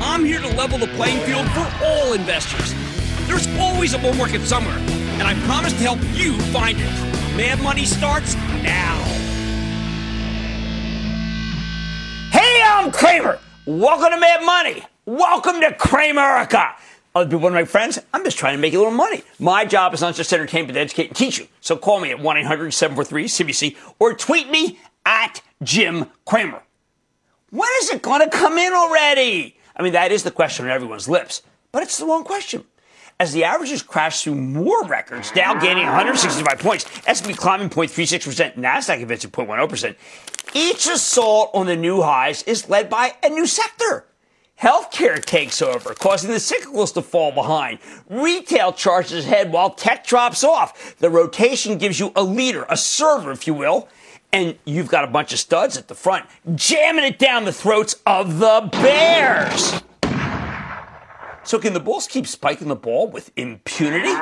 I'm here to level the playing field for all investors. There's always a bull market somewhere, and I promise to help you find it. Mad Money starts now. Hey, I'm Cramer. Welcome to Mad Money. Welcome to Cramerica. Other people, my friends, I'm just trying to make a little money. My job is not just to entertain, but to educate and teach you. So call me at 1 800 743 CNBC or tweet me at Jim Cramer. When is it going to come in already? I mean, that is the question on everyone's lips, but it's the wrong question. As the averages crash through more records, Dow gaining 165 points, S&P climbing 0.36%, Nasdaq advancing 0.10%. Each assault on the new highs is led by a new sector. Healthcare takes over, causing the cyclicals to fall behind. Retail charges ahead while tech drops off. The rotation gives you a leader, a server, if you will, and you've got a bunch of studs at the front jamming it down the throats of the Bears. So, can the Bulls keep spiking the ball with impunity?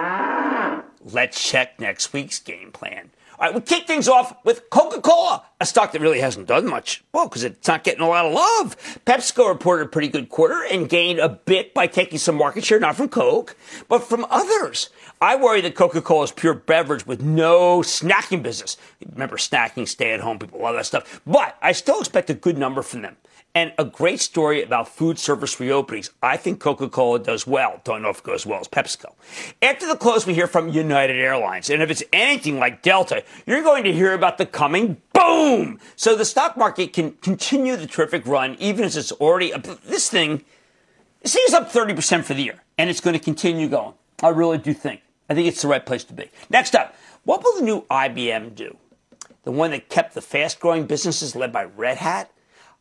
Let's check next week's game plan. All right, we kick things off with Coca Cola, a stock that really hasn't done much. Well, because it's not getting a lot of love. PepsiCo reported a pretty good quarter and gained a bit by taking some market share, not from Coke, but from others. I worry that Coca Cola is pure beverage with no snacking business. Remember, snacking, stay at home, people love that stuff. But I still expect a good number from them. And a great story about food service reopenings. I think Coca Cola does well. Don't know if it goes well as PepsiCo. After the close, we hear from United Airlines. And if it's anything like Delta, you're going to hear about the coming boom. So the stock market can continue the terrific run, even as it's already up. This thing, it seems up 30% for the year, and it's going to continue going. I really do think. I think it's the right place to be. Next up, what will the new IBM do? The one that kept the fast growing businesses led by Red Hat?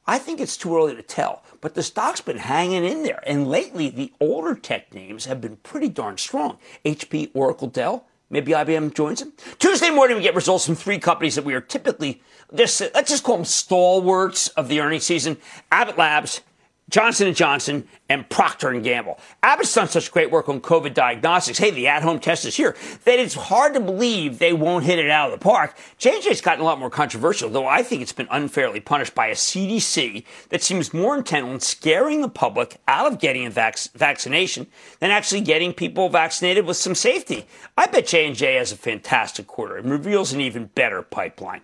I think it's too early to tell, but the stock's been hanging in there. And lately, the older tech names have been pretty darn strong. HP, Oracle, Dell, maybe IBM joins them. Tuesday morning, we get results from three companies that we are typically just, let's just call them stalwarts of the earnings season. Abbott Labs, Johnson & Johnson and Procter & Gamble. Abbott's done such great work on COVID diagnostics. Hey, the at-home test is here. That it's hard to believe they won't hit it out of the park. J&J's gotten a lot more controversial, though I think it's been unfairly punished by a CDC that seems more intent on scaring the public out of getting a vac- vaccination than actually getting people vaccinated with some safety. I bet J&J has a fantastic quarter and reveals an even better pipeline.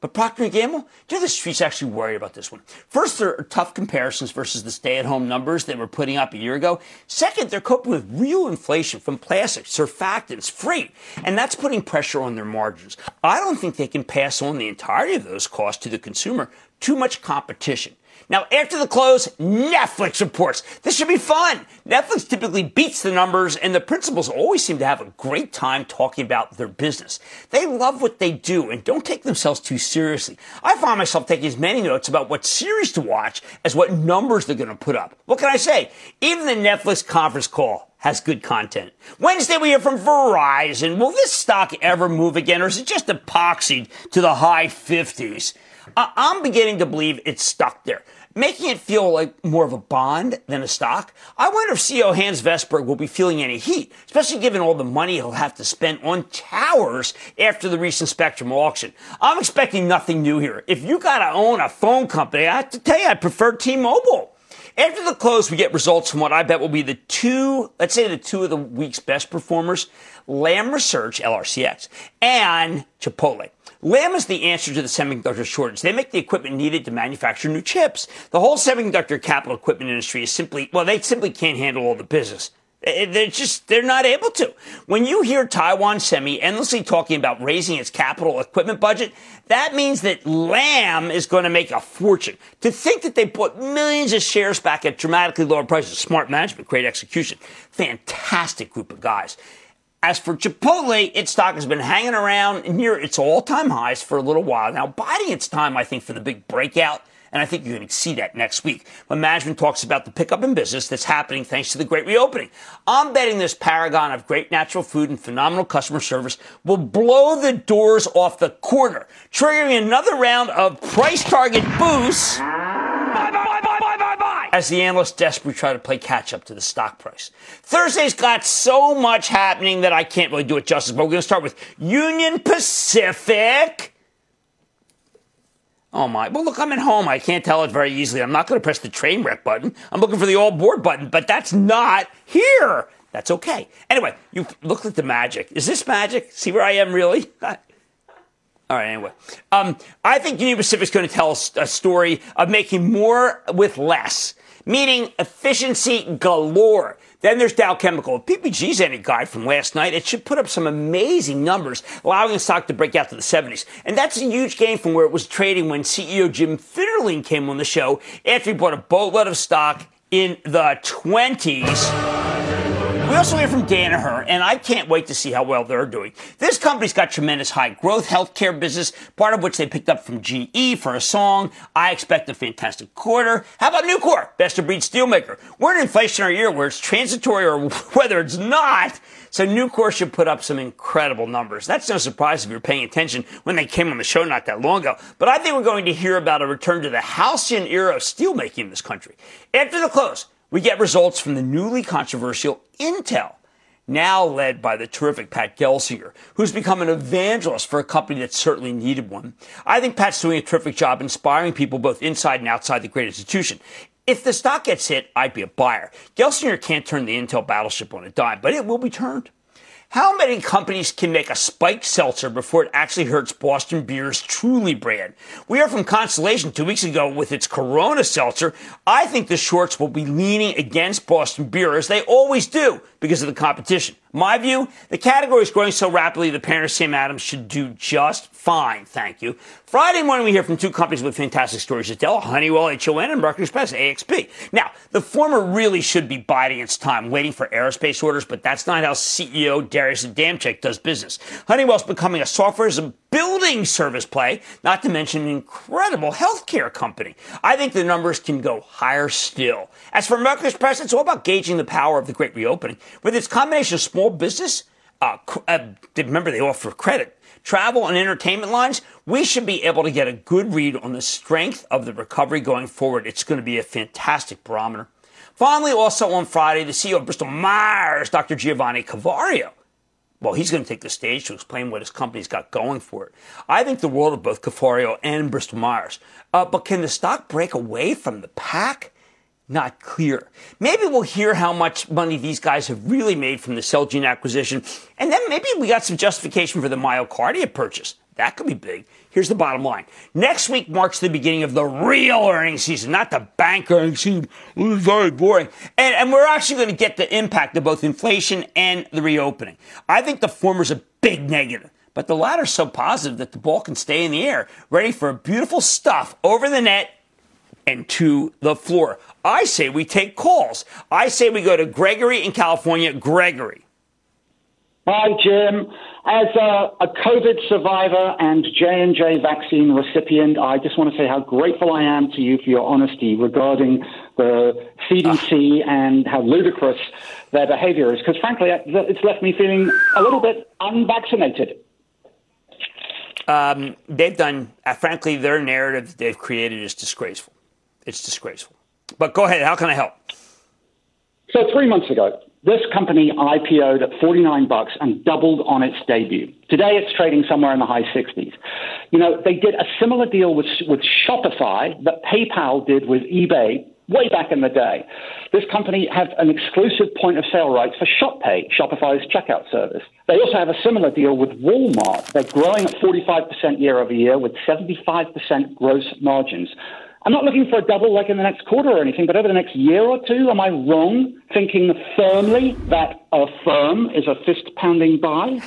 But Procter & Gamble, do the street's actually worried about this one? First, there are tough comparisons versus the stay-at-home numbers they were putting up a year ago. Second, they're coping with real inflation from plastics, surfactants, freight, and that's putting pressure on their margins. I don't think they can pass on the entirety of those costs to the consumer. Too much competition. Now, after the close, Netflix reports. This should be fun. Netflix typically beats the numbers, and the principals always seem to have a great time talking about their business. They love what they do and don't take themselves too seriously. I find myself taking as many notes about what series to watch as what numbers they're going to put up. What can I say? Even the Netflix conference call has good content. Wednesday, we hear from Verizon. Will this stock ever move again, or is it just epoxied to the high 50s? Uh, I'm beginning to believe it's stuck there. Making it feel like more of a bond than a stock. I wonder if CEO Hans Vestberg will be feeling any heat, especially given all the money he'll have to spend on towers after the recent Spectrum auction. I'm expecting nothing new here. If you gotta own a phone company, I have to tell you, I prefer T-Mobile. After the close, we get results from what I bet will be the two, let's say the two of the week's best performers, Lam Research, LRCX, and Chipotle. Lam is the answer to the semiconductor shortage. They make the equipment needed to manufacture new chips. The whole semiconductor capital equipment industry is simply, well, they simply can't handle all the business. Eh, eh, they're just, they're not able to. When you hear Taiwan Semi endlessly talking about raising its capital equipment budget, that means that Lam is going to make a fortune. To think that they bought millions of shares back at dramatically lower prices, smart management, great execution. Fantastic group of guys. As for Chipotle, its stock has been hanging around near its all-time highs for a little while now, biding its time, I think, for the big breakout. And I think you're going to see that next week when management talks about the pickup in business that's happening thanks to the great reopening. I'm betting this paragon of great natural food and phenomenal customer service will blow the doors off the quarter, triggering another round of price target boosts. Bye, bye, bye, bye, bye, bye, As the analysts desperately try to play catch up to the stock price. Thursday's got so much happening that I can't really do it justice, but we're going to start with Union Pacific. Oh my. Well, look, I'm at home. I can't tell it very easily. I'm not going to press the train wreck button. I'm looking for the all board button, but that's not here. That's okay. Anyway, you look at the magic. Is this magic? See where I am really? All right, anyway. Um, I think Union Pacific's going to tell a story of making more with less, meaning efficiency galore. Then there's Dow Chemical. If PPG's any guide from last night, it should put up some amazing numbers, allowing the stock to break out to the 70s. And that's a huge gain from where it was trading when CEO Jim Fitterling came on the show after he bought a boatload of stock in the 20s. We also hear from Danaher, and I can't wait to see how well they're doing. This company's got tremendous high growth healthcare business, part of which they picked up from GE for a song. I expect a fantastic quarter. How about Nucor, best of breed steelmaker? We're in an inflationary year where it's transitory or whether it's not. So Nucor should put up some incredible numbers. That's no surprise if you're paying attention when they came on the show not that long ago. But I think we're going to hear about a return to the halcyon era of steelmaking in this country. After the close, we get results from the newly controversial Intel, now led by the terrific Pat Gelsinger, who's become an evangelist for a company that certainly needed one. I think Pat's doing a terrific job inspiring people both inside and outside the great institution. If the stock gets hit, I'd be a buyer. Gelsinger can't turn the Intel battleship on a dime, but it will be turned. How many companies can make a spiked seltzer before it actually hurts Boston Beer's Truly brand? We heard from Constellation two weeks ago with its Corona seltzer. I think the shorts will be leaning against Boston Beer as they always do because of the competition. My view, the category is growing so rapidly the parent Sam Adams should do just fine, thank you. Friday morning we hear from two companies with fantastic stories, Dell, Honeywell, HON, and American Express, AXP. Now, the former really should be biding its time, waiting for aerospace orders, but that's not how CEO Darius Adamczyk does business. Honeywell's becoming a software as a building service play, not to mention an incredible healthcare company. I think the numbers can go higher still. As for American Express, it's all about gauging the power of the great reopening. With its combination of small business, uh, uh, remember they offer credit, travel and entertainment lines, we should be able to get a good read on the strength of the recovery going forward. It's going to be a fantastic barometer. Finally, also on Friday, the CEO of Bristol Myers, Dr. Giovanni Caforio, well, he's going to take the stage to explain what his company's got going for it. I think the world of both Caforio and Bristol Myers. Uh, but can the stock break away from the pack? Not clear. Maybe we'll hear how much money these guys have really made from the Celgene acquisition, and then maybe we got some justification for the MyoKardia purchase. That could be big. Here's the bottom line. Next week marks the beginning of the real earnings season, not the bank earnings season. It's very boring. And, and we're actually going to get the impact of both inflation and the reopening. I think the former is a big negative, but the latter is so positive that the ball can stay in the air, ready for beautiful stuff over the net and to the floor. I say we take calls. I say we go to Gregory in California. Gregory. Hi, Jim. As a, a COVID survivor and J&J vaccine recipient, I just want to say how grateful I am to you for your honesty regarding the CDC and how ludicrous their behavior is, because frankly, it's left me feeling a little bit unvaccinated. Um, they've done, uh, frankly, their narrative they've created is disgraceful. It's disgraceful. But go ahead. How can I help? So three months ago, this company IPO'd at 49 bucks and doubled on its debut. Today it's trading somewhere in the high 60s. You know, they did a similar deal with, with Shopify that PayPal did with eBay way back in the day. This company have an exclusive point of sale rights for ShopPay, Shopify's checkout service. They also have a similar deal with Walmart. They're growing at 45% year over year with 75% gross margins. I'm not looking for a double like in the next quarter or anything, but over the next year or two, am I wrong thinking firmly that a firm is a fist pounding buy?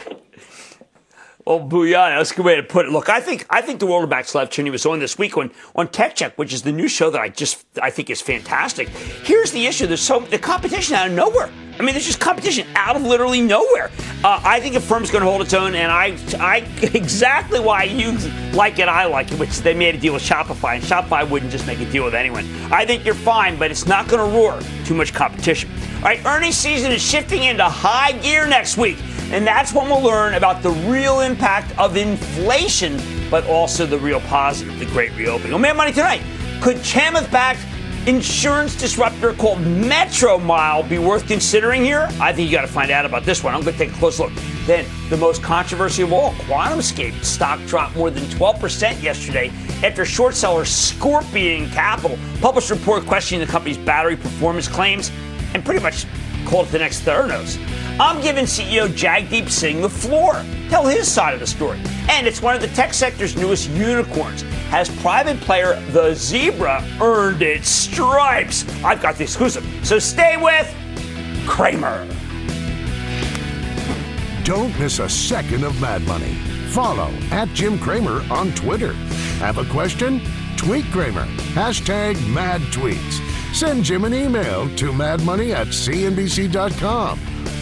Well, booyah, that's a good way to put it. Look, I think I think the world of Max Levchin was on this week on, on Tech Check, which is the new show that I just I think is fantastic. Here's the issue: there's so the competition out of nowhere. I mean, there's just competition out of literally nowhere. Uh, I think Affirm's going to hold its own, and I, I exactly why you like it, I like it, which they made a deal with Shopify, and Shopify wouldn't just make a deal with anyone. I think you're fine, but it's not going to roar too much competition. All right, earnings season is shifting into high gear next week. And that's when we'll learn about the real impact of inflation, but also the real positive, the great reopening. Oh, On Mad Money tonight, could Chamath backed insurance disruptor called Metromile be worth considering here? I think you got to find out about this one. I'm going to take a close look. Then, the most controversy of all, QuantumScape stock dropped more than 12% yesterday after short seller Scorpion Capital published a report questioning the company's battery performance claims and pretty much called it the next Theranos. I'm giving CEO Jagdeep Singh the floor. Tell his side of the story. And it's one of the tech sector's newest unicorns. Has private player The Zebra earned its stripes? I've got the exclusive. So stay with Cramer. Don't miss a second of Mad Money. Follow at Jim Cramer on Twitter. Have a question? Tweet Cramer. Hashtag mad tweets. Send Jim an email to madmoney at cnbc.com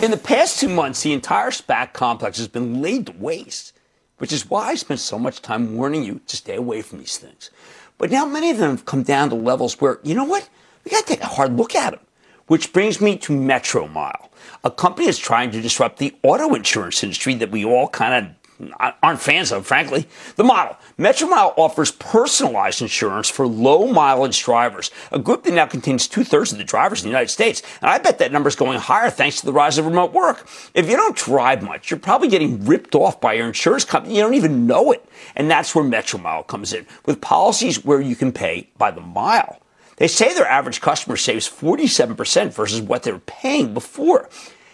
In the past two months, the entire SPAC complex has been laid to waste, which is why I spent so much time warning you to stay away from these things. But now many of them have come down to levels where, you know what? We got to take a hard look at them. Which brings me to Metromile, a company that's trying to disrupt the auto insurance industry that we all kind of aren't fans of, frankly. The model. Metromile offers personalized insurance for low mileage drivers, a group that now contains two thirds of the drivers in the United States. And I bet that number is going higher thanks to the rise of remote work. If you don't drive much, you're probably getting ripped off by your insurance company. You don't even know it. And that's where Metromile comes in with policies where you can pay by the mile. They say their average customer saves 47% versus what they were paying before.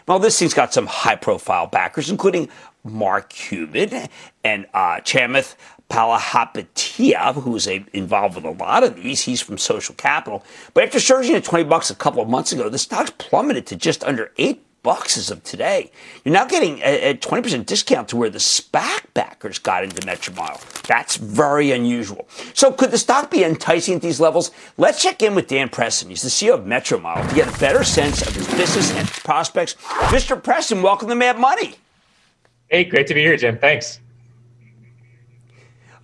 Well, this thing's got some high profile backers, including Mark Cuban and uh, Chamath Palihapitiya, who's a, involved with a lot of these. He's from Social Capital. But after surging at 20 bucks a couple of months ago, the stock's plummeted to just under 8 bucks as of today. You're now getting a, a 20% discount to where the SPAC backers got into Metromile. That's very unusual. So could the stock be enticing at these levels? Let's check in with Dan Preston. He's the CEO of Metromile to get a better sense of his business and prospects. Mr. Preston, welcome to Mad Money. Hey, great to be here, Jim. Thanks.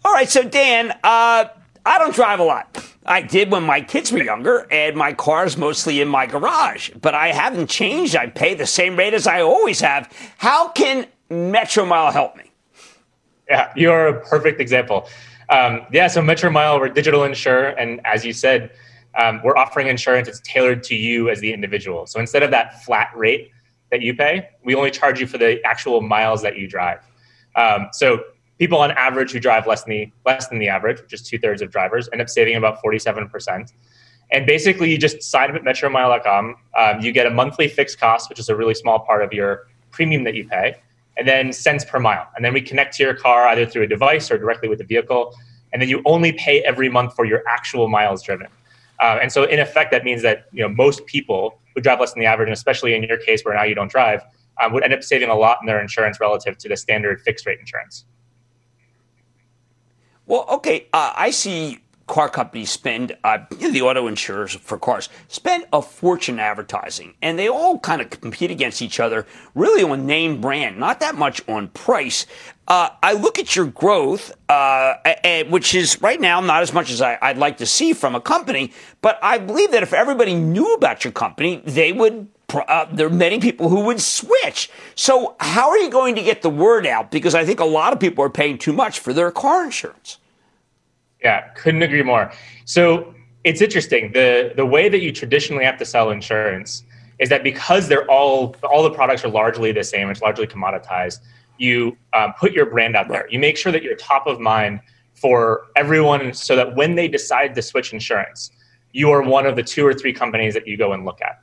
All right, so Dan, uh, I don't drive a lot. I did when my kids were younger, and my car's mostly in my garage. But I haven't changed. I pay the same rate as I always have. How can Metromile help me? Yeah, you're a perfect example. Um, yeah, so Metromile, we're digital insurer, and as you said, um, we're offering insurance that's tailored to you as the individual. So instead of that flat rate that you pay, we only charge you for the actual miles that you drive. Um, so people on average who drive less than the less than the average, which is two thirds of drivers, end up saving about forty seven percent. And basically, you just sign up at MetroMile.com. Um, you get a monthly fixed cost, which is a really small part of your premium that you pay, and then cents per mile. And then we connect to your car either through a device or directly with the vehicle. And then you only pay every month for your actual miles driven. Uh, and so, in effect, that means that you know most people who drive less than the average, and especially in your case where now you don't drive, um, would end up saving a lot in their insurance relative to the standard fixed rate insurance. Well, okay, uh, I see car companies spend, uh, the auto insurers for cars spend a fortune advertising, and they all kind of compete against each other, really on name brand, not that much on price. Uh, I look at your growth, uh, which is right now not as much as I, would like to see from a company, but I believe that if everybody knew about your company, they would. Uh, there are many people who would switch. So, how are you going to get the word out? Because I think a lot of people are paying too much for their car insurance. Yeah, couldn't agree more. So it's interesting. The the way that you traditionally have to sell insurance is that because they're all all the products are largely the same, it's largely commoditized. You um, put your brand out there. You make sure that you're top of mind for everyone, so that when they decide to switch insurance, you are one of the two or three companies that you go and look at.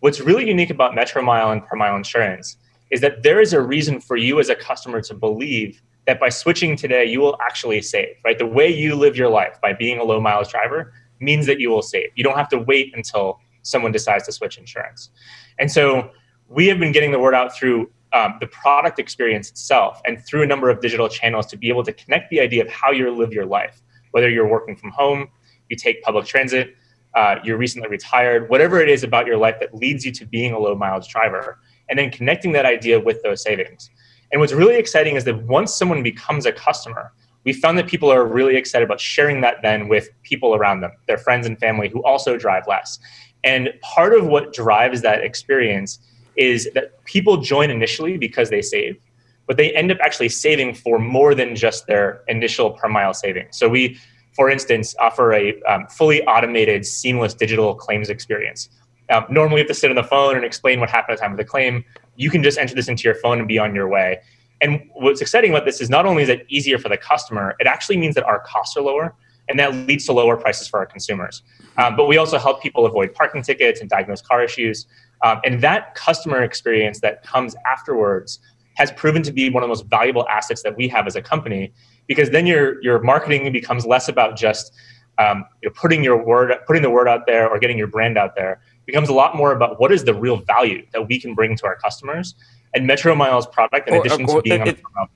What's really unique about Metromile and Per Mile Insurance is that there is a reason for you as a customer to believe that by switching today, you will actually save, right? The way you live your life by being a low mileage driver means that you will save. You don't have to wait until someone decides to switch insurance. And so we have been getting the word out through um, the product experience itself and through a number of digital channels to be able to connect the idea of how you live your life, whether you're working from home, you take public transit, uh, you're recently retired, whatever it is about your life that leads you to being a low mileage driver, and then connecting that idea with those savings. And what's really exciting is that once someone becomes a customer, we found that people are really excited about sharing that then with people around them, their friends and family who also drive less. And part of what drives that experience is that people join initially because they save, but they end up actually saving for more than just their initial per mile saving. So we, for instance, offer a um, fully automated, seamless digital claims experience. Um, normally, you have to sit on the phone and explain what happened at the time of the claim you can just enter this into your phone and be on your way. And what's exciting about this is not only is it easier for the customer, it actually means that our costs are lower, and that leads to lower prices for our consumers. Um, but we also help people avoid parking tickets and diagnose car issues. Um, and that customer experience that comes afterwards has proven to be one of the most valuable assets that we have as a company, because then your your marketing becomes less about just um, you know, putting your word putting the word out there or getting your brand out there becomes a lot more about what is the real value that we can bring to our customers. And Metromile's product, in addition to being it, on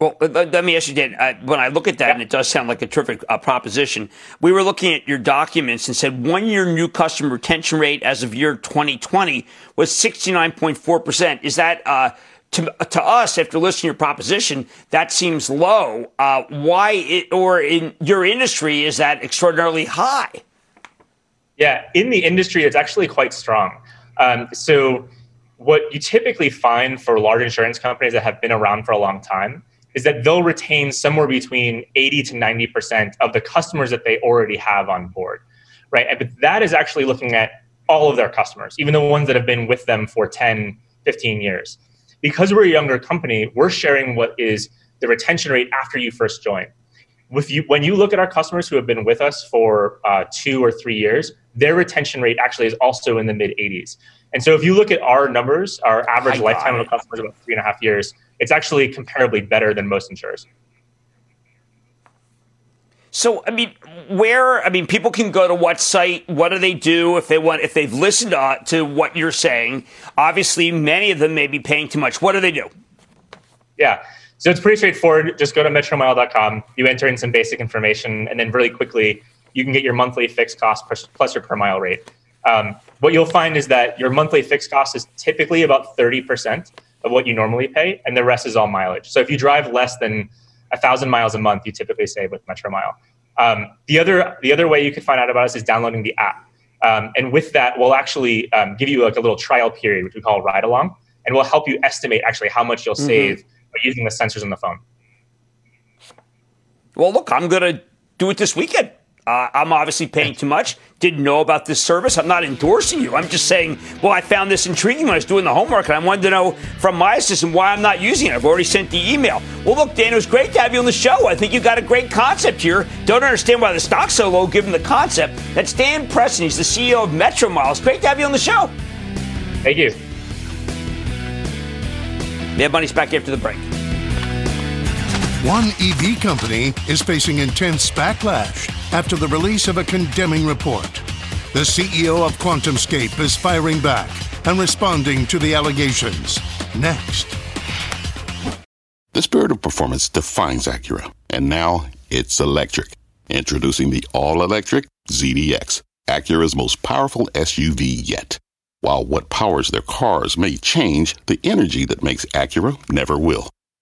well, let me ask you, Dan. Uh, when I look at that, yeah. and it does sound like a terrific uh, proposition, we were looking at your documents and said one year new customer retention rate as of year 2020 was 69.4%. Is that, uh, to, to us, after listening to your proposition, that seems low. Uh, why, it, or in your industry, is that extraordinarily high? Yeah, in the industry, it's actually quite strong. Um, so what you typically find for large insurance companies that have been around for a long time is that they'll retain somewhere between 80 to 90% of the customers that they already have on board, right? But that is actually looking at all of their customers, even the ones that have been with them for 10, 15 years. Because we're a younger company, we're sharing what is the retention rate after you first join. With you, when you look at our customers who have been with us for uh, two or three years, their retention rate actually is also in the mid 80s. And so if you look at our numbers, our average lifetime of a customer is about three and a half years it's actually comparably better than most insurers. So, I mean, where, I mean, people can go to what site? What do they do if they want, if they've listened to, to what you're saying? Obviously, many of them may be paying too much. What do they do? Yeah. So it's pretty straightforward. Just go to metromile.com. You enter in some basic information, and then really quickly, you can get your monthly fixed cost plus your per mile rate. Um, what you'll find is that your monthly fixed cost is typically about 30% of what you normally pay, and the rest is all mileage. So if you drive less than a thousand miles a month, you typically save with Metromile. Um, the other the other way you can find out about us is downloading the app, um, and with that, we'll actually um, give you like a little trial period, which we call ride along, and we'll help you estimate actually how much you'll mm-hmm. save by using the sensors on the phone. Well, look, I'm going to do it this weekend. Uh, I'm obviously paying too much. Didn't know about this service. I'm not endorsing you. I'm just saying, well, I found this intriguing when I was doing the homework, and I wanted to know from my assistant why I'm not using it. I've already sent the email. Well, look, Dan, it was great to have you on the show. I think you've got a great concept here. Don't understand why the stock's so low given the concept. That's Dan Preston. He's the CEO of Metro Miles. Great to have you on the show. Thank you. Mad Money's back after the break. One EV company is facing intense backlash after the release of a condemning report. The CEO of QuantumScape is firing back and responding to the allegations. Next. The spirit of performance defines Acura, and now it's electric. Introducing the all electric ZDX, Acura's most powerful SUV yet. While what powers their cars may change, the energy that makes Acura never will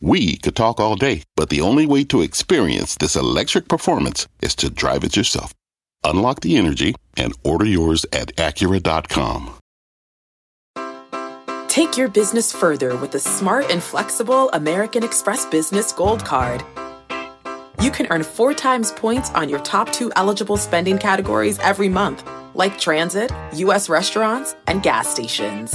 We could talk all day, but the only way to experience this electric performance is to drive it yourself. Unlock the energy and order yours at Acura.com. Take your business further with the smart and flexible American Express Business Gold Card. You can earn four times points on your top two eligible spending categories every month, like transit, U.S. restaurants, and gas stations.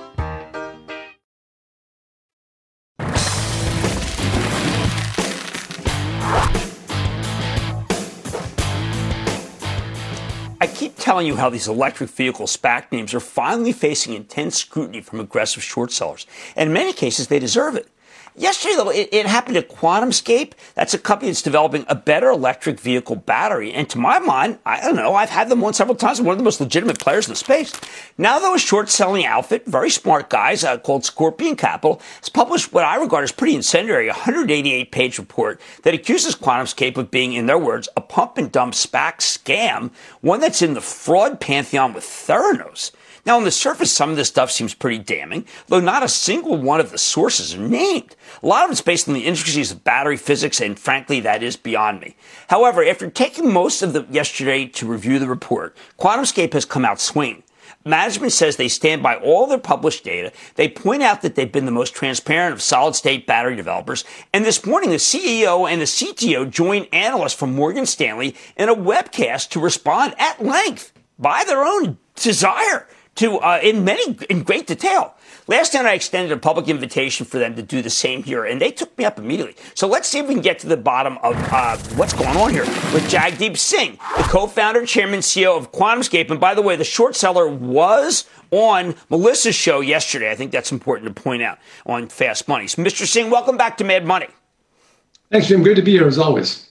Telling you how these electric vehicle SPAC names are finally facing intense scrutiny from aggressive short sellers. And in many cases, they deserve it. Yesterday, though, it, it, happened at QuantumScape. That's a company that's developing a better electric vehicle battery. And to my mind, I don't know, I've had them on several times. One of the most legitimate players in the space. Now, though, a short selling outfit, very smart guys uh, called Scorpion Capital, has published what I regard as pretty incendiary 188 page report that accuses QuantumScape of being, in their words, a pump and dump SPAC scam, one that's in the fraud pantheon with Theranos. Now, on the surface, some of this stuff seems pretty damning, though not a single one of the sources are named. A lot of it's based on the intricacies of battery physics, and frankly, that is beyond me. However, after taking most of the yesterday to review the report, QuantumScape has come out swinging. Management says they stand by all their published data. They point out that they've been the most transparent of solid state battery developers. And this morning, the CEO and the CTO joined analysts from Morgan Stanley in a webcast to respond at length by their own desire to uh, in many in great detail. Last night I extended a public invitation for them to do the same here, and they took me up immediately. So let's see if we can get to the bottom of uh, what's going on here with Jagdeep Singh, the co-founder, chairman, CEO of QuantumScape. And by the way, the short seller was on Melissa's show yesterday. I think that's important to point out on Fast Money. So, Mr. Singh, welcome back to Mad Money. Thanks, Jim. Good to be here as always.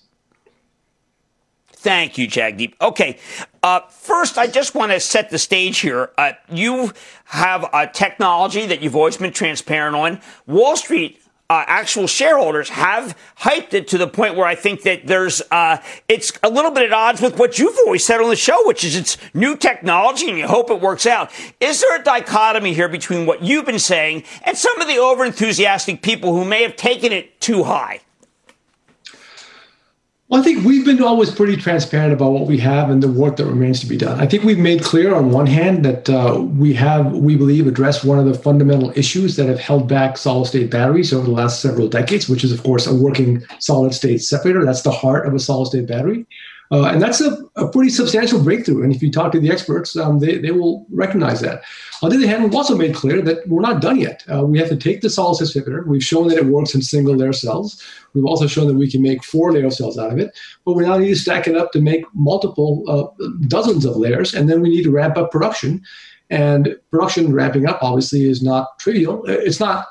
Thank you, Jagdeep. Okay, uh, first, I just want to set the stage here. Uh, you have a technology that you've always been transparent on. Wall Street uh, actual shareholders have hyped it to the point where I think that there's uh, it's a little bit at odds with what you've always said on the show, which is it's new technology and you hope it works out. Is there a dichotomy here between what you've been saying and some of the overenthusiastic people who may have taken it too high? Well, I think we've been always pretty transparent about what we have and the work that remains to be done. I think we've made clear on one hand that uh, we have, we believe, addressed one of the fundamental issues that have held back solid state batteries over the last several decades, which is, of course, a working solid state separator. That's the heart of a solid state battery. Uh, and that's a, a, pretty substantial breakthrough. And if you talk to the experts, um, they, they will recognize that. On the other hand, we've also made clear that we're not done yet. Uh, we have to take the solid state inhibitor. We've shown that it works in single layer cells. We've also shown that we can make four layer cells out of it. But we now need to stack it up to make multiple uh, dozens of layers. And then we need to ramp up production. And production ramping up obviously is not trivial. It's not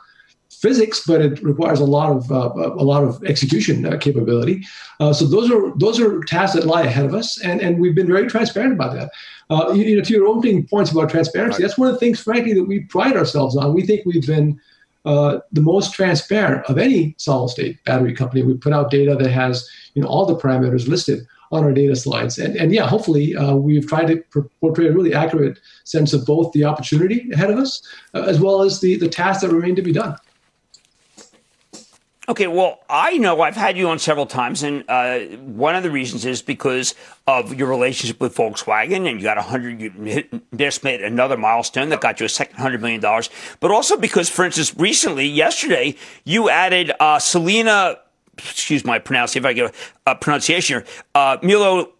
physics, but it requires a lot of uh, a lot of execution uh, capability. Uh, so those are those are tasks that lie ahead of us, and and we've been very transparent about that. Uh, you, you, know, to your opening points about transparency, right. that's one of the things, frankly, that we pride ourselves on. We think we've been uh, the most transparent of any solid state battery company. We put out data that has you know all the parameters listed on our data slides. And, and yeah, hopefully uh, we've tried to portray a really accurate sense of both the opportunity ahead of us uh, as well as the, the tasks that remain to be done. Okay, well, I know I've had you on several times, and uh, one of the reasons is because of your relationship with Volkswagen, and you got a hundred, you just made another milestone that got you a second hundred million dollars, but also because, for instance, recently, yesterday, you added uh, Celina, excuse my pronunciation, if I get a, pronunciation here, uh, Milo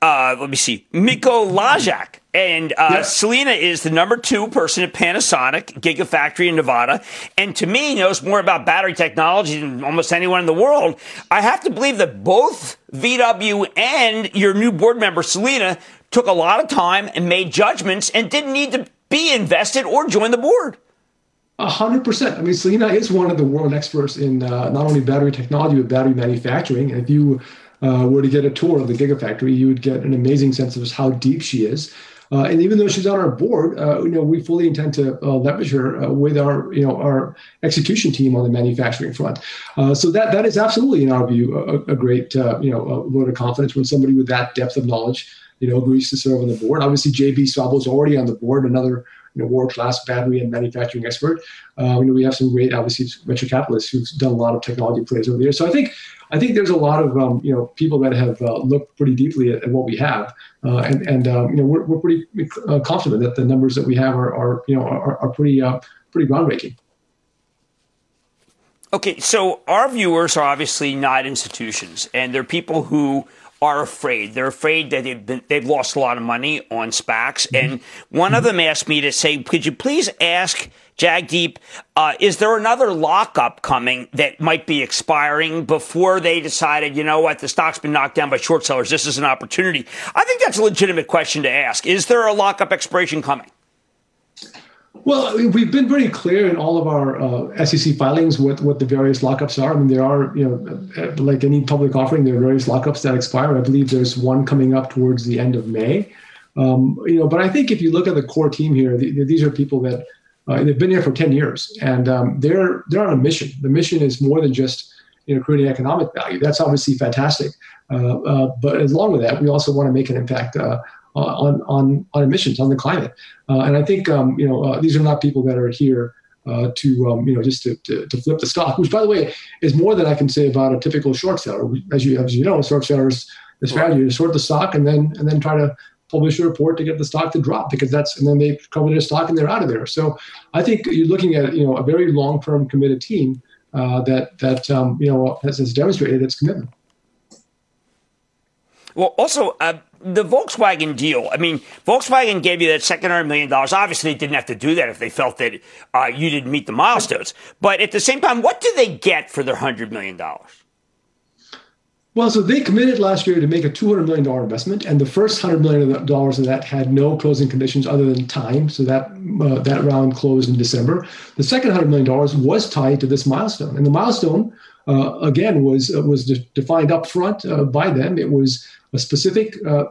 uh, let me see, Mikolajczak. And uh. Celina is the number two person at Panasonic Gigafactory in Nevada. And to me, knows more about battery technology than almost anyone in the world. I have to believe that both VW and your new board member, Celina, took a lot of time and made judgments and didn't need to be invested or join the board. A hundred percent. I mean, Celina is one of the world experts in uh, not only battery technology but battery manufacturing. And if you uh, were to get a tour of the Gigafactory, you would get an amazing sense of how deep she is. Uh, and even though she's on our board, uh, you know, we fully intend to uh, leverage her uh, with our, you know, our execution team on the manufacturing front. Uh, so that that is absolutely, in our view, a, a great, uh, you know, vote of confidence when somebody with that depth of knowledge, you know, agrees to serve on the board. Obviously, JB Straubel is already on the board, another you know, world-class battery and manufacturing expert. Uh, you know, we have some great, obviously, venture capitalists who've done a lot of technology plays over the years. So I think I think there's a lot of um, you know people that have uh, looked pretty deeply at, at what we have, uh, and and um, you know we're, we're pretty uh, confident that the numbers that we have are, are you know are, are pretty uh, pretty groundbreaking. Okay, so our viewers are obviously not institutions, and they're people who are afraid. They're afraid that they've been they've lost a lot of money on SPACs. Mm-hmm. And one mm-hmm. of them asked me to say, could you please ask Jagdeep, uh, is there another lockup coming that might be expiring before they decided, you know what, the stock's been knocked down by short sellers. This is an opportunity. I think that's a legitimate question to ask. Is there a lockup expiration coming? Well, we've been very clear in all of our uh, SEC filings what, what the various lockups are. I mean, there are, you know, uh, like any public offering, there are various lockups that expire. I believe there's one coming up towards the end of May. Um, you know, but I think if you look at the core team here, the, these are people that uh, they've been here for 10 years, and um, they're they're on a mission. The mission is more than just you know creating economic value. That's obviously fantastic, uh, uh, but along with that, we also want to make an impact uh, on on on emissions on the climate. Uh, and I think um, you know uh, these are not people that are here. to um, you know just to, to, to, flip the stock, which by the way is more than I can say about a typical short seller. As you as you know, short sellers the strategy is short the stock and then and then try to publish a report to get the stock to drop because that's and then they cover their stock and they're out of there. So I think you're looking at you know a very long term committed team uh, that that um, you know has, has, demonstrated its commitment. Well, also. Uh, the Volkswagen deal. I mean, Volkswagen gave you that second hundred million dollars. Obviously, they didn't have to do that if they felt that uh, you didn't meet the milestones. But at the same time, what do they get for their hundred million dollars? Well, so they committed last year to make a $200 million investment, and the first $100 million of that had no closing conditions other than time. So that uh, that round closed in December. The second $100 million was tied to this milestone, and the milestone uh, again was uh, was de- defined up front uh, by them. It was a specific uh,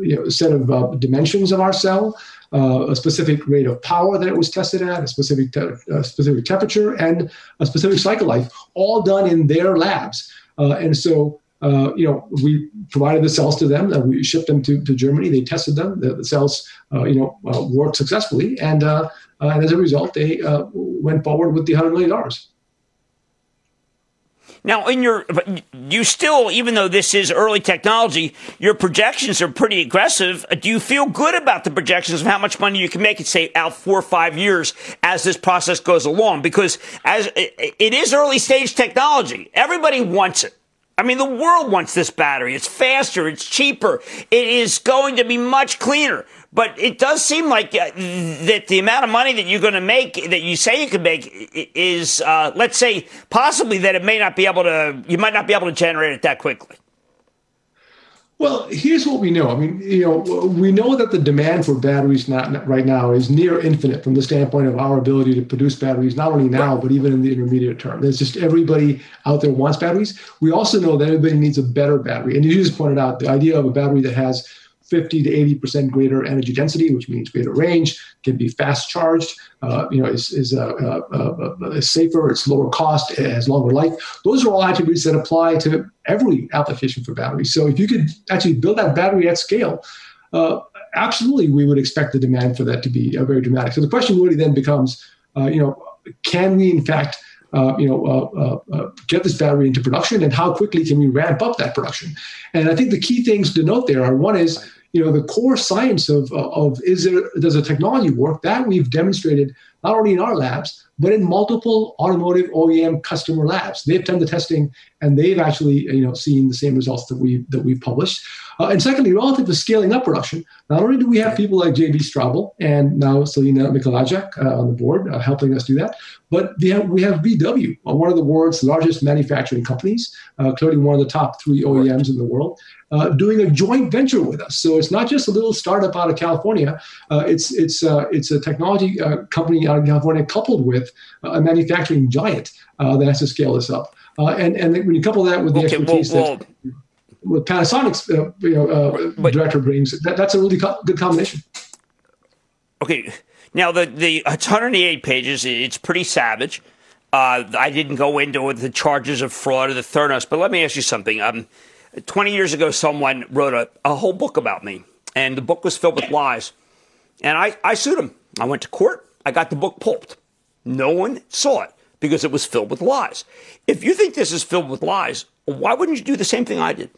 you know, set of dimensions of our cell, a specific rate of power that it was tested at, a specific te- specific temperature, and a specific cycle life, all done in their labs. and so uh, you know, we provided the cells to them. We shipped them to, to Germany. They tested them. The, the cells, uh, you know, uh, worked successfully, and and as a result, they went forward with the hundred million dollars. Now, in your, you still, even though this is early technology, your projections are pretty aggressive. Uh, do you feel good about the projections of how much money you can make it, say, out four or five years as this process goes along? Because as it is early stage technology, everybody wants it. I mean, the world wants this battery. It's faster. It's cheaper. It is going to be much cleaner. But it does seem like uh, that the amount of money that you're going to make, that you say you can make, is, uh, let's say, possibly that it may not be able to, you might not be able to generate it that quickly. Well, here's what we know. I mean, you know, we know that the demand for batteries not, right now is near infinite from the standpoint of our ability to produce batteries, not only now, but even in the intermediate term. There's just everybody out there wants batteries. We also know that everybody needs a better battery. And you just pointed out the idea of a battery that has 50 to 80% greater energy density, which means greater range, can be fast charged, uh, you know, is, is, uh, uh, uh, uh safer, it's lower cost, it has longer life. Those are all attributes that apply to every application for batteries. So if you could actually build that battery at scale, uh, absolutely we would expect the demand for that to be very dramatic. So the question really then becomes, you know, can we in fact uh, you know, uh, uh, get this battery into production, and how quickly can we ramp up that production? And I think the key things to note there are one is you know the core science of of is there does a technology work that we've demonstrated not only in our labs but in multiple automotive OEM customer labs. They've done the testing and they've actually you know seen the same results that we that we've published. Uh, and secondly, relative to scaling up production, not only do we have people like JB Straubel and now Celina Mikolajczak uh, on the board uh, helping us do that, but we have, we have VW, uh, one of the world's largest manufacturing companies, uh, clearly one of the top three OEMs in the world. Uh, doing a joint venture with us. So it's not just a little startup out of California. Uh, it's it's uh, it's a technology uh, company out of California coupled with a manufacturing giant that has to scale this up. and and when you couple that with the okay, expertise well, well, that with Panasonic's you know, but, director brings, that, that's a really co- good combination. Okay, now the the it's 108 pages. It's pretty savage. Uh, I didn't go into the charges of fraud or the Theranos, but let me ask you something. Um, 20 years ago, someone wrote a, a whole book about me, and the book was filled with lies. And I, I sued him. I went to court. I got the book pulped. No one saw it because it was filled with lies. If you think this is filled with lies, why wouldn't you do the same thing I did?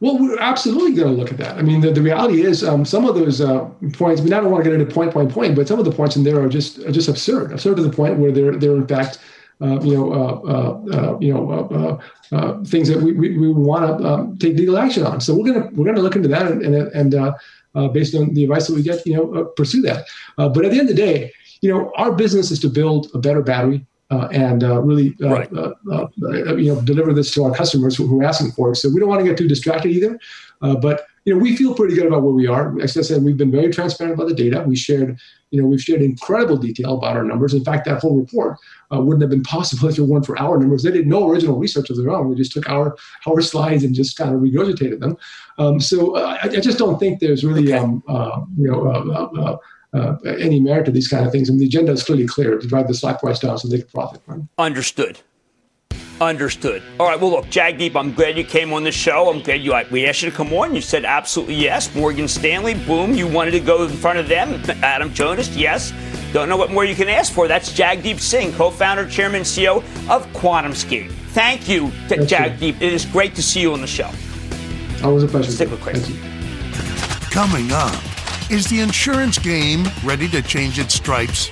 Well, we're absolutely going to look at that. I mean, the, the reality is um, some of those uh, points. I mean, I don't want to get into point, point, point, but some of the points in there are just are just absurd. Absurd to the point where they're they're in fact Uh, you know, uh, uh, uh you know, uh, things that we, we, we want to um, take legal action on. So we're gonna we're gonna look into that and and, and based on the advice that we get, you know, pursue that. but at the end of the day, you know, our business is to build a better battery. Uh, and uh, really, uh, right. you know, deliver this to our customers who, who, are asking for it. So we don't want to get too distracted either. but you know, we feel pretty good about where we are. As I said, we've been very transparent about the data. We shared, you know, we've shared incredible detail about our numbers. In fact, that whole report uh, wouldn't have been possible if it weren't for our numbers. They did no original research of their own. They just took our our slides and just kind of regurgitated them. Um, so uh, I, I, just don't think there's really, okay. um, uh, you know. Uh, uh, uh, any merit to these kind of things. I mean, the agenda is clearly clear to drive the stock price down so they can profit. Right? Understood. Understood. All right. Well, look, Jagdeep, I'm glad you came on the show. I'm glad you. We asked you to come on. You said absolutely yes. Morgan Stanley, boom. You wanted to go in front of them. Adam Jonas, yes. Don't know what more you can ask for. That's Jagdeep Singh, co-founder, chairman, CEO of QuantumScape. Thank you, to Jagdeep. It is great to see you on the show. Always a pleasure. Stick with Chris. Coming up, is the insurance game ready to change its stripes?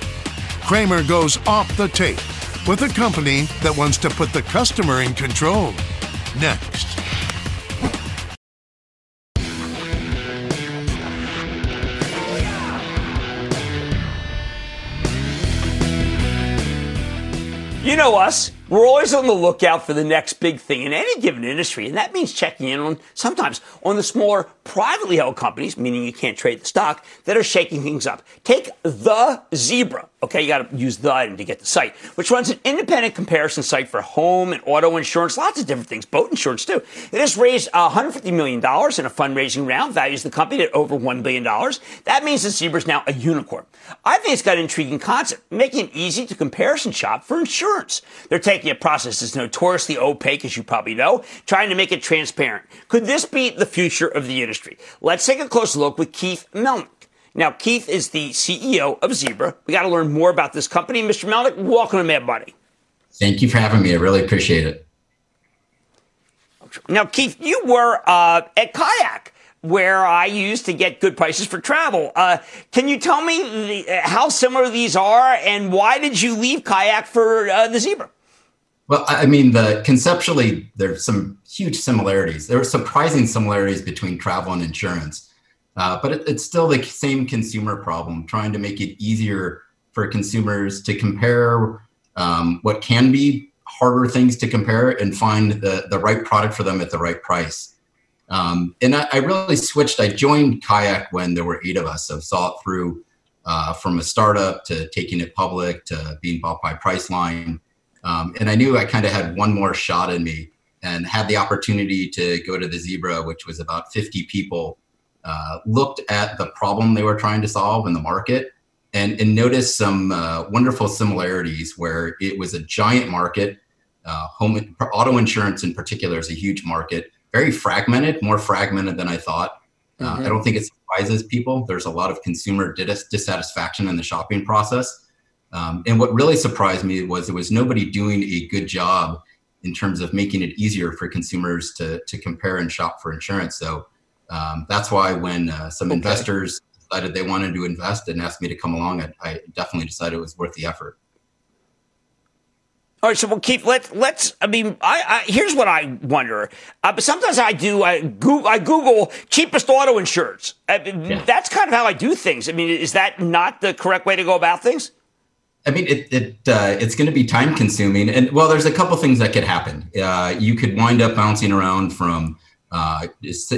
Cramer goes off the tape with a company that wants to put the customer in control. Next. You know us. We're always on the lookout for the next big thing in any given industry, and that means checking in on sometimes on the smaller privately held companies, meaning you can't trade the stock, that are shaking things up. Take the Zebra. Okay, you got to use the item to get the site, which runs an independent comparison site for home and auto insurance, lots of different things, boat insurance too. It has raised $150 million in a fundraising round, values the company at over $1 billion. That means the Zebra is now a unicorn. I think it's got an intriguing concept, making it easy to comparison shop for insurance. They're taking a process that's notoriously opaque, as you probably know, trying to make it transparent. Could this be the future of the industry? Let's take a close look with Keith Melnick. Now, Keith is the CEO of Zebra. We got to learn more about this company. Mr. Melnick, welcome to Mad Money. Thank you for having me. I really appreciate it. Now, Keith, you were uh, at Kayak, where I used to get good prices for travel. Uh, can you tell me the, uh, how similar these are, and why did you leave Kayak for uh, the Zebra? Well, I mean, the conceptually, there's some huge similarities. There are surprising similarities between travel and insurance. Uh, but it, it's still the same consumer problem, trying to make it easier for consumers to compare um, what can be harder things to compare and find the, the right product for them at the right price. Um, and I, I, really switched. I joined Kayak when there were eight of us, so saw it through uh, from a startup to taking it public to being bought by Priceline. Um, and I knew I kind of had one more shot in me and had the opportunity to go to the Zebra, which was about 50 people uh, looked at the problem they were trying to solve in the market and, and noticed some uh, wonderful similarities where it was a giant market. Uh, home auto insurance in particular is a huge market, very fragmented, more fragmented than I thought. Uh, mm-hmm. I don't think it surprises people. There's a lot of consumer dis- dissatisfaction in the shopping process. Um, and what really surprised me was there was nobody doing a good job in terms of making it easier for consumers to, to compare and shop for insurance. So um, that's why when uh, some okay. investors decided they wanted to invest and asked me to come along, I, I definitely decided it was worth the effort. All right, so we'll keep. Let's let's. I mean, I, I here's what I wonder. Uh, but sometimes I do. I Google, I Google cheapest auto insurance. I yeah. That's kind of how I do things. I mean, is that not the correct way to go about things? I mean, it, it uh, it's going to be time consuming, and well, there's a couple things that could happen. Uh, you could wind up bouncing around from uh,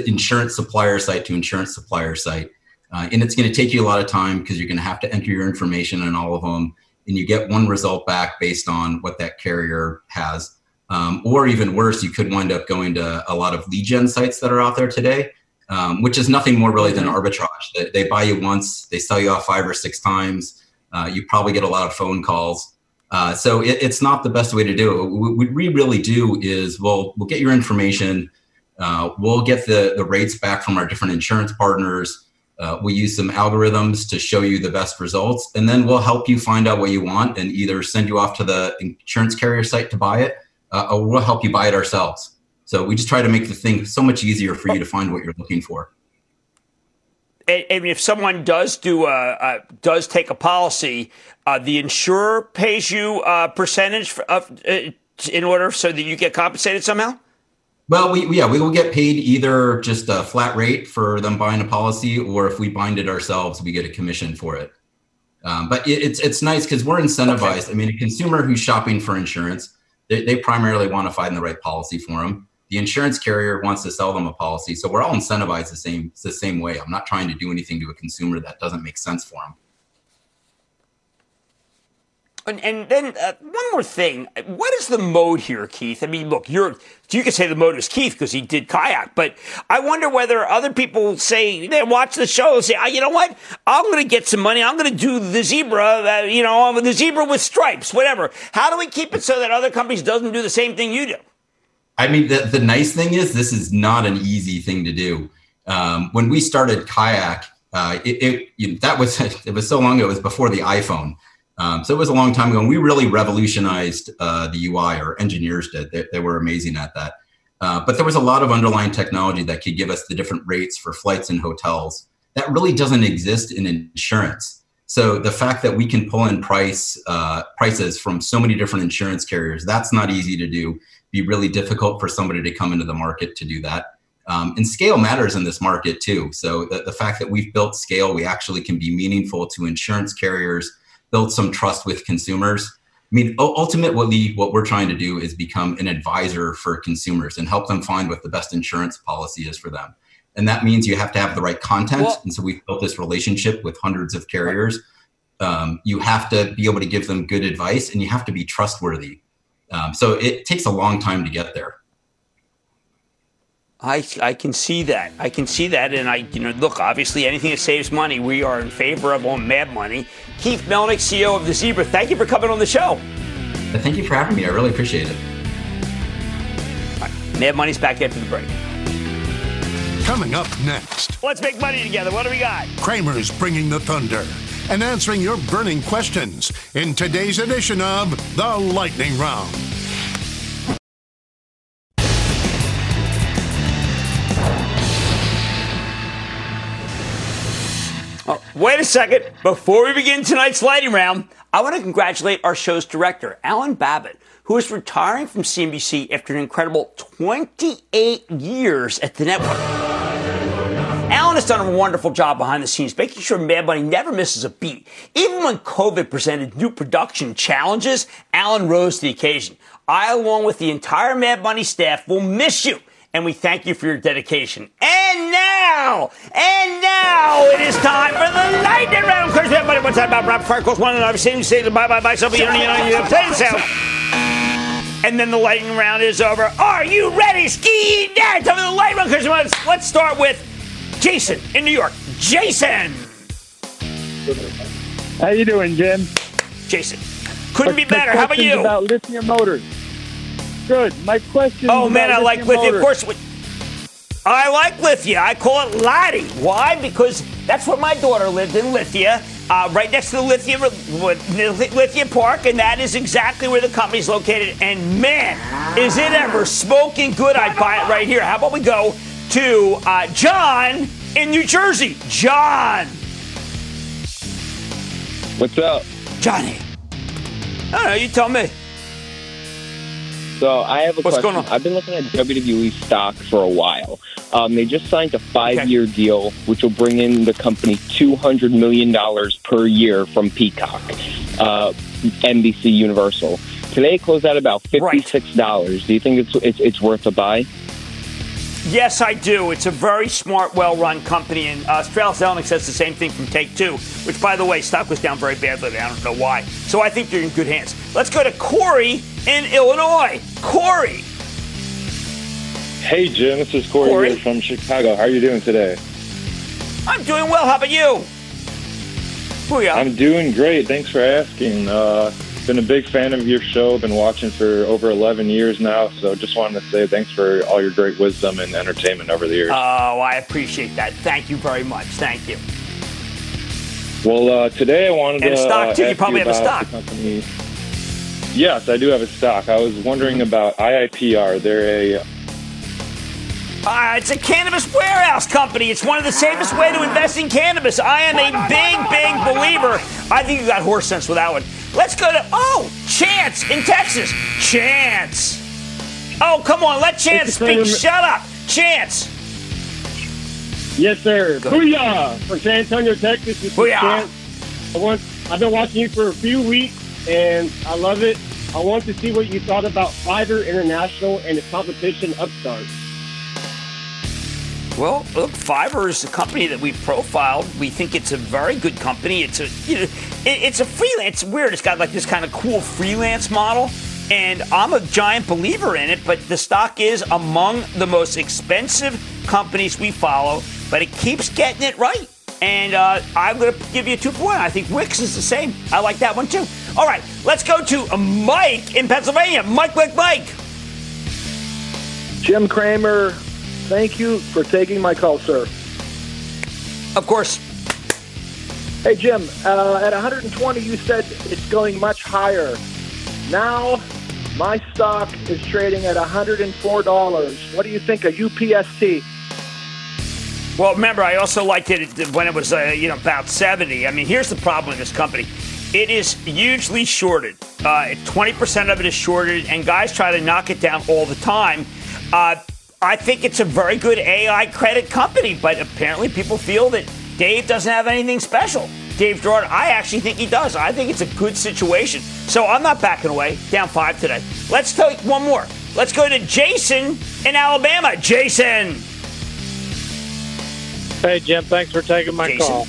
insurance supplier site to insurance supplier site. Uh, and it's going to take you a lot of time because you're going to have to enter your information in all of them. And you get one result back based on what that carrier has. Um, or even worse, you could wind up going to a lot of lead gen sites that are out there today, um, which is nothing more really than arbitrage. They, they, buy you once, they sell you off five or six times. Uh, you probably get a lot of phone calls. Uh, so it, it's not the best way to do it. What we really do is we'll, we'll get your information uh, we'll get the, the rates back from our different insurance partners. Uh, we use some algorithms to show you the best results, and then we'll help you find out what you want and either send you off to the insurance carrier site to buy it, uh, or we'll help you buy it ourselves. So we just try to make the thing so much easier for you to find what you're looking for. And if someone does do a, uh, does take a policy, uh, the insurer pays you a percentage of, uh, in order so that you get compensated somehow. Well, we yeah we will get paid either just a flat rate for them buying a policy, or if we bind it ourselves, we get a commission for it. Um, but it, it's it's nice because we're incentivized. Okay. I mean, a consumer who's shopping for insurance, they, they primarily want to find the right policy for them. The insurance carrier wants to sell them a policy, so we're all incentivized the same the same way. I'm not trying to do anything to a consumer that doesn't make sense for them. And, and then uh, one more thing. What is the moat here, Keith? I mean, look, you're you could say the moat is Keith because he did kayak, but I wonder whether other people say they watch the show and say, oh, you know what? I'm going to get some money. I'm going to do the zebra, uh, you know, the zebra with stripes, whatever. How do we keep it so that other companies doesn't do the same thing you do? I mean, the, the nice thing is this is not an easy thing to do. Um, when we started kayak, uh, it, it you know, that was it was so long ago. It was before the iPhone. Um, so it was a long time ago, and we really revolutionized uh, the UI, or engineers did. They, they were amazing at that. Uh, but there was a lot of underlying technology that could give us the different rates for flights and hotels. That really doesn't exist in insurance. So the fact that we can pull in price uh, prices from so many different insurance carriers, that's not easy to do. Be really difficult for somebody to come into the market to do that. Um, and scale matters in this market too. So the, the fact that we've built scale, we actually can be meaningful to insurance carriers build some trust with consumers. I mean, ultimately, what we're trying to do is become an advisor for consumers and help them find what the best insurance policy is for them. And that means you have to have the right content. Well, and so we've built this relationship with hundreds of carriers. Um, you have to be able to give them good advice and you have to be trustworthy. Um, so it takes a long time to get there. I, I can see that. I can see that. And I, you know, look, obviously anything that saves money, we are in favor of on Mad Money. Keith Melnick, CEO of The Zebra, thank you for coming on the show. Thank you for having me. I really appreciate it. Right. Mad Money's back after the break. Coming up next. Let's make money together. What do we got? Cramer's bringing the thunder and answering your burning questions in today's edition of The Lightning Round. Oh, wait a second. Before we begin tonight's lightning round, I want to congratulate our show's director, Alan Babbitt, who is retiring from CNBC after an incredible 28 years at the network. Alan has done a wonderful job behind the scenes, making sure Mad Money never misses a beat. Even when COVID presented new production challenges, Alan rose to the occasion. I, along with the entire Mad Money staff, will miss you and we thank you for your dedication. And now, and now it is time for the lightning round. Of course, everybody what's that about Rob Farquhar's one, and I'm saying, say bye bye bye. Somebody, you you know, you play the sound. And then the lightning round is over. Are you ready, ski dad? Tell me the lightning round. Let's, let's start with Jason in New York. Jason. How you doing, Jim? Jason. Couldn't be better. How about you? About Lithia Motors. Good. My question. Oh man, I like lithium. Of course, I like Lithia. I call it Lottie. Why? Because that's where my daughter lived in Lithia, uh, right next to the Lithia Lithia Park, and that is exactly where the company's located. And man, is it ever smoking good? I'd buy it right here. How about we go to uh, John in New Jersey? John. What's up, Johnny? I don't know. You tell me. So I have a What's question. I've been looking at WWE stock for a while. Um, they just signed a five-year okay. deal, which will bring in the company two hundred million dollars per year from Peacock, uh, NBC Universal. Today it closed at about fifty-six dollars. Right. Do you think it's, it's it's worth a buy? Yes, I do. It's a very smart, well-run company, and uh, Strauss Zelnick says the same thing from Take Two, which, by the way, stock was down very badly. I don't know why. So I think you're in good hands. Let's go to Corey in Illinois. Corey. Hey, Jim. This is Corey, Corey. from Chicago. How are you doing today? I'm doing well. How about you? Booyah. I'm doing great. Thanks for asking. Uh, been a big fan of your show. Been watching for over 11 years now. So just wanted to say thanks for all your great wisdom and entertainment over the years. Oh, I appreciate that. Thank you very much. Thank you. Well, uh, today I wanted to. and to. stock uh, too. You probably you have a stock. Yes, I do have a stock. I was wondering about IIPR. They're a uh, it's a cannabis warehouse company. It's one of the safest way to invest in cannabis. I am a big, big believer. I think you got horse sense with that one. Let's go to oh Chance in Texas. Chance. Oh come on, let Chance speak. Shut up, Chance. Yes, sir. Booyah from San Antonio, Texas. This Booyah. Chance. I want. I've been watching you for a few weeks, and I love it. I want to see what you thought about Fiverr International and its competition Upstart. Well, look, Fiverr is a company that we've profiled. We think it's a very good company. It's a you know, it, it's a freelance. It's weird. It's got like this kind of cool freelance model, and I'm a giant believer in it. But the stock is among the most expensive companies we follow, but it keeps getting it right. And uh, I'm going to give you two for one. I think Wix is the same. I like that one too. All right, let's go to Mike in Pennsylvania. Mike, Mike, Mike. Jim Cramer, Thank you for taking my call, sir. Of course. Hey, Jim, uh, at 120, you said it's going much higher. Now, my stock is trading at $104. What do you think of UPST? Well, remember, I also liked it when it was, uh, you know, about 70. I mean, here's the problem with this company. It is hugely shorted. Uh, 20% of it is shorted, and guys try to knock it down all the time. Uh, I think it's a very good AI credit company, but apparently people feel that Dave doesn't have anything special. Dave Girouard, I actually think he does. I think it's a good situation. So I'm not backing away. Down five today. Let's take one more. Let's go to Jason in Alabama. Jason. Hey, Jim. Thanks for taking my Jason. call.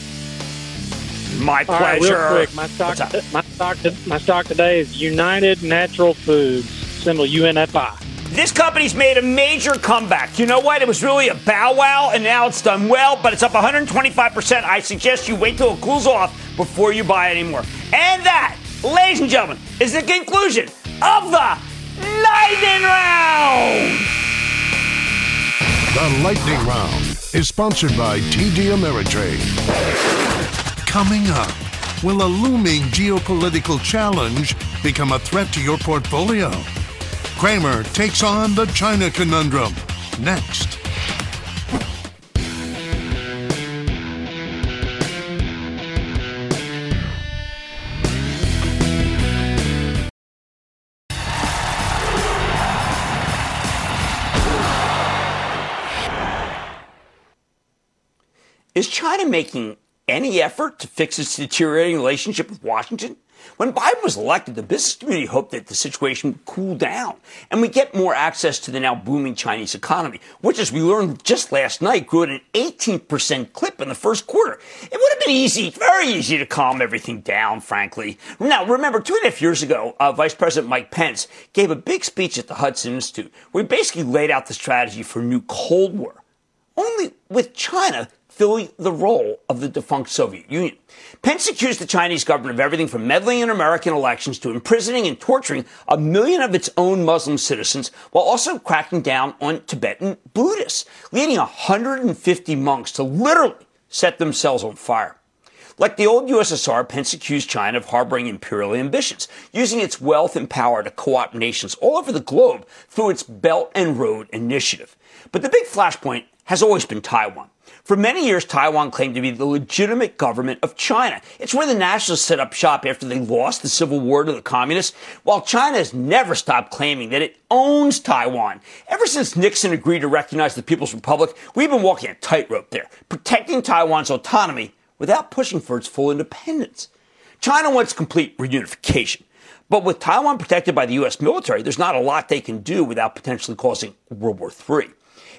My All right, pleasure. real quick, my stock, my stock, my stock today is United Natural Foods, symbol UNFI. This company's made a major comeback. You know what? It was really a bow wow, and now it's done well, but it's up 125%. I suggest you wait till it cools off before you buy anymore. And that, ladies and gentlemen, is the conclusion of the Lightning Round. The Lightning Round is sponsored by TD Ameritrade. Coming up, will a looming geopolitical challenge become a threat to your portfolio? Cramer takes on the China conundrum next. Is China making any effort to fix its deteriorating relationship with Washington? When Biden was elected, the business community hoped that the situation would cool down and we get more access to the now booming Chinese economy, which, as we learned just last night, grew at an 18% clip in the first quarter. It would have been easy, very easy to calm everything down, frankly. Now, remember, two and a half years ago, uh, Vice President Mike Pence gave a big speech at the Hudson Institute where he basically laid out the strategy for a new Cold War, only with China filling the role of the defunct Soviet Union. Pence accused the Chinese government of everything from meddling in American elections to imprisoning and torturing a million of its own Muslim citizens while also cracking down on Tibetan Buddhists, leading 150 monks to literally set themselves on fire. Like the old USSR, Pence accused China of harboring imperial ambitions, using its wealth and power to co-opt nations all over the globe through its Belt and Road Initiative. But the big flashpoint has always been Taiwan. For many years, Taiwan claimed to be the legitimate government of China. It's where the nationalists set up shop after they lost the civil war to the communists, while China has never stopped claiming that it owns Taiwan. Ever since Nixon agreed to recognize the People's Republic, we've been walking a tightrope there, protecting Taiwan's autonomy without pushing for its full independence. China wants complete reunification. But with Taiwan protected by the U.S. military, there's not a lot they can do without potentially causing World War III.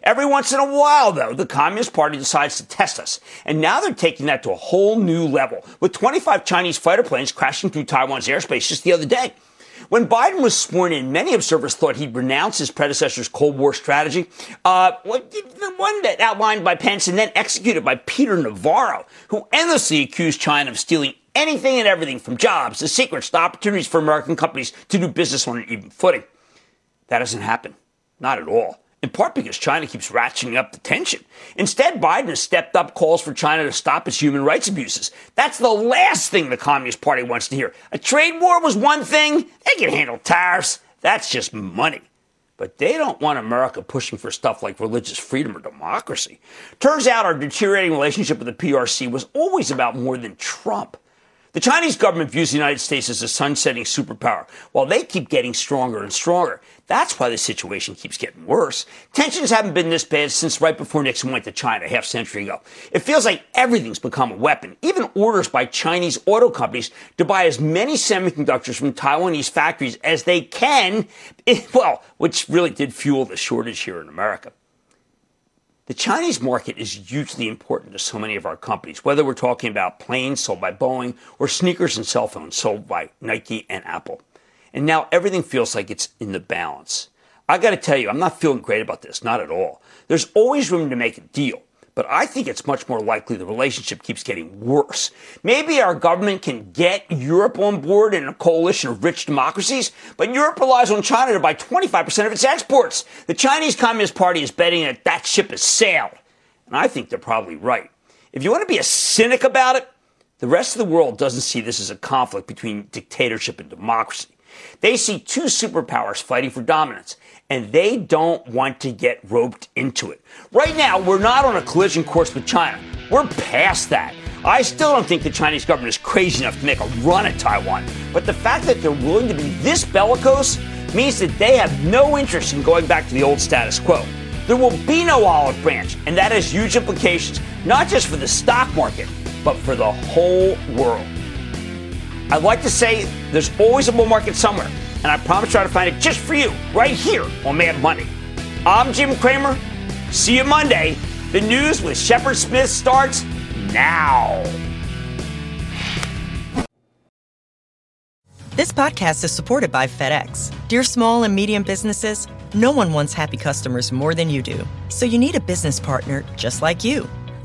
Every once in a while, though, the Communist Party decides to test us. And now they're taking that to a whole new level, with 25 Chinese fighter planes crashing through Taiwan's airspace just the other day. When Biden was sworn in, many observers thought he'd renounce his predecessor's Cold War strategy, uh, the one that outlined by Pence and then executed by Peter Navarro, who endlessly accused China of stealing anything and everything from jobs to secrets to opportunities for American companies to do business on an even footing. That doesn't happen. Not at all in part because China keeps ratcheting up the tension. Instead, Biden has stepped up calls for China to stop its human rights abuses. That's the last thing the Communist Party wants to hear. A trade war was one thing, they can handle tariffs. That's just money. But they don't want America pushing for stuff like religious freedom or democracy. Turns out our deteriorating relationship with the PRC was always about more than Trump. The Chinese government views the United States as a sunsetting superpower, while they keep getting stronger and stronger. That's why the situation keeps getting worse. Tensions haven't been this bad since right before Nixon went to China half century ago. It feels like everything's become a weapon. Even orders by Chinese auto companies to buy as many semiconductors from Taiwanese factories as they can, well, which really did fuel the shortage here in America. The Chinese market is hugely important to so many of our companies, whether we're talking about planes sold by Boeing or sneakers and cell phones sold by Nike and Apple. And now everything feels like it's in the balance. I got to tell you, I'm not feeling great about this, not at all. There's always room to make a deal but I think it's much more likely the relationship keeps getting worse. Maybe our government can get Europe on board in a coalition of rich democracies, but Europe relies on China to buy 25% of its exports. The Chinese Communist Party is betting that that ship has sailed. And I think they're probably right. If you want to be a cynic about it, the rest of the world doesn't see this as a conflict between dictatorship and democracy. They see two superpowers fighting for dominance and they don't want to get roped into it. Right now, we're not on a collision course with China. We're past that. I still don't think the Chinese government is crazy enough to make a run at Taiwan, but the fact that they're willing to be this bellicose means that they have no interest in going back to the old status quo. There will be no olive branch, and that has huge implications, not just for the stock market, but for the whole world. I'd like to say there's always a bull market somewhere, and I promise to find it just for you, right here on Mad Money. I'm Jim Cramer. See you Monday. The news with Shepard Smith starts now. This podcast is supported by FedEx. Dear small and medium businesses, no one wants happy customers more than you do. So you need a business partner just like you.